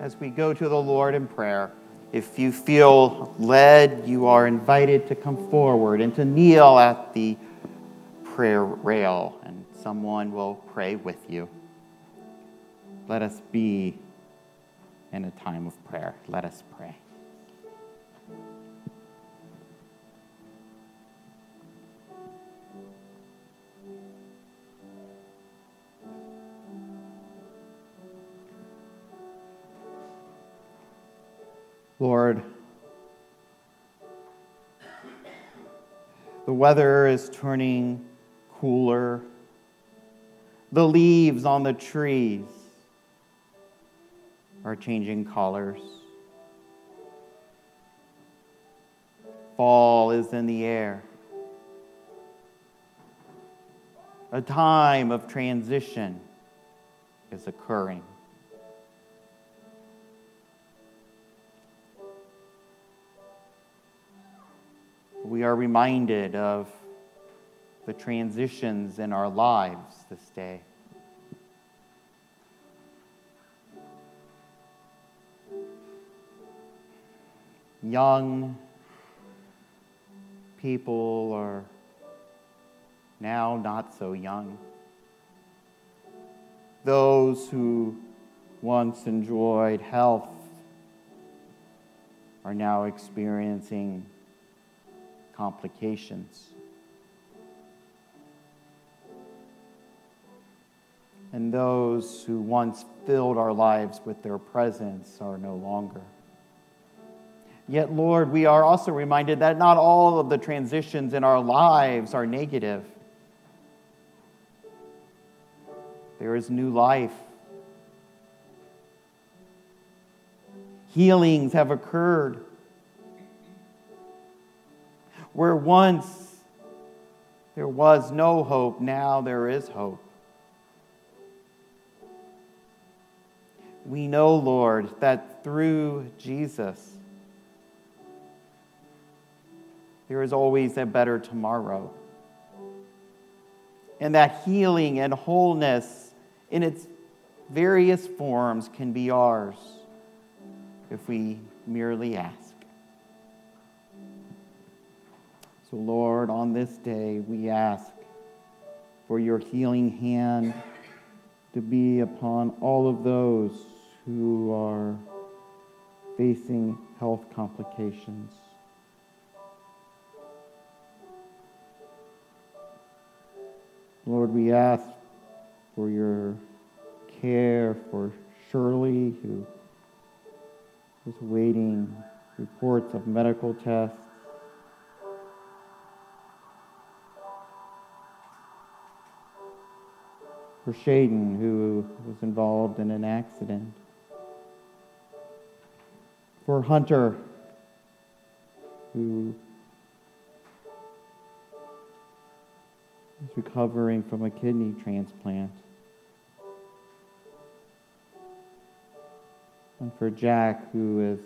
as we go to the Lord in prayer, if you feel led, you are invited to come forward and to kneel at the prayer rail, and someone will pray with you. Let us be in a time of prayer. Let us pray. Lord, the weather is turning cooler. The leaves on the trees are changing colors. Fall is in the air. A time of transition is occurring. We are reminded of the transitions in our lives this day. Young people are now not so young. Those who once enjoyed health are now experiencing complications. And those who once filled our lives with their presence are no longer. Yet, Lord, we are also reminded that not all of the transitions in our lives are negative. There is new life. Healings have occurred where once there was no hope, now there is hope. We know, Lord, that through Jesus, there is always a better tomorrow. And that healing and wholeness in its various forms can be ours if we merely ask. So, Lord, on this day, we ask for your healing hand to be upon all of those who are facing health complications. Lord, we ask for your care for Shirley, who is waiting reports of medical tests. For Shaden, who was involved in an accident, for Hunter, who is recovering from a kidney transplant, and for Jack, who is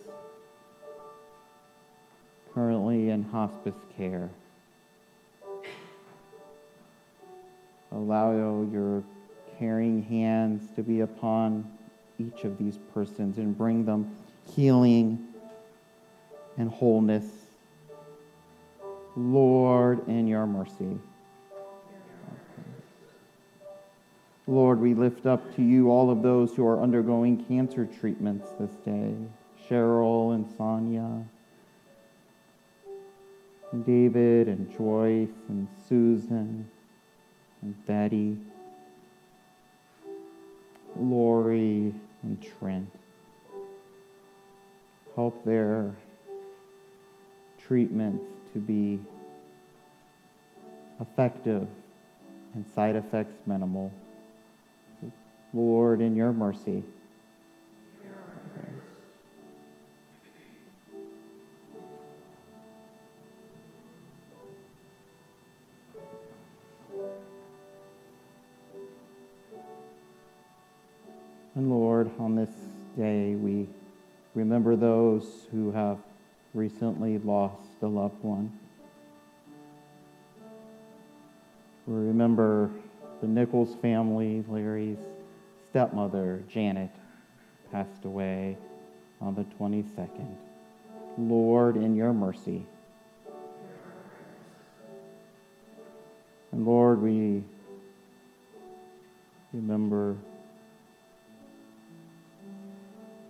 currently in hospice care. Allow your caring hands to be upon each of these persons and bring them healing and wholeness. Lord, in your mercy. Lord, we lift up to you all of those who are undergoing cancer treatments this day Cheryl and Sonia, David and Joyce and Susan and Betty. Lori and Trent. Help their treatments to be effective and side effects minimal. Lord, in your mercy. And Lord, on this day, we remember those who have recently lost a loved one. We remember the Nichols family, Larry's stepmother, Janet, passed away on the 22nd. Lord, in your mercy. And Lord, we remember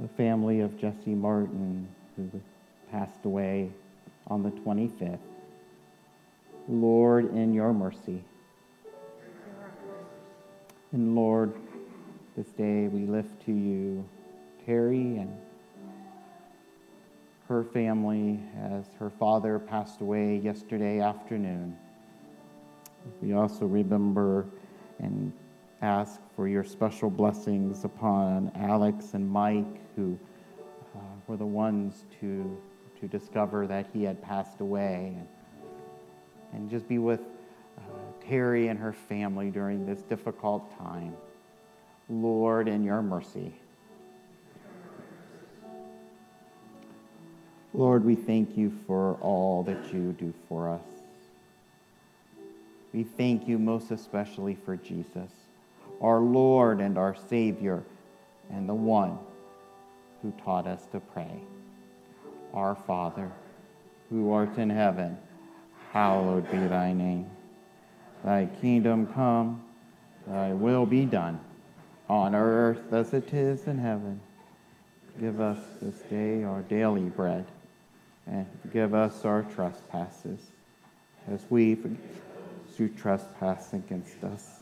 the family of Jesse Martin, who passed away on the 25th. Lord, in your mercy. And Lord, this day we lift to you Terry and her family as her father passed away yesterday afternoon. We also remember and ask for your special blessings upon Alex and Mike, who uh, were the ones to, to discover that he had passed away. And, and just be with uh, Terry and her family during this difficult time. Lord, in your mercy. Lord, we thank you for all that you do for us. We thank you most especially for Jesus, our Lord and our Savior, and the one who taught us to pray. Our Father, who art in heaven, hallowed be thy name. Thy kingdom come, thy will be done, on earth as it is in heaven. Give us this day our daily bread, and forgive us our trespasses, as we forgive those who trespass against us.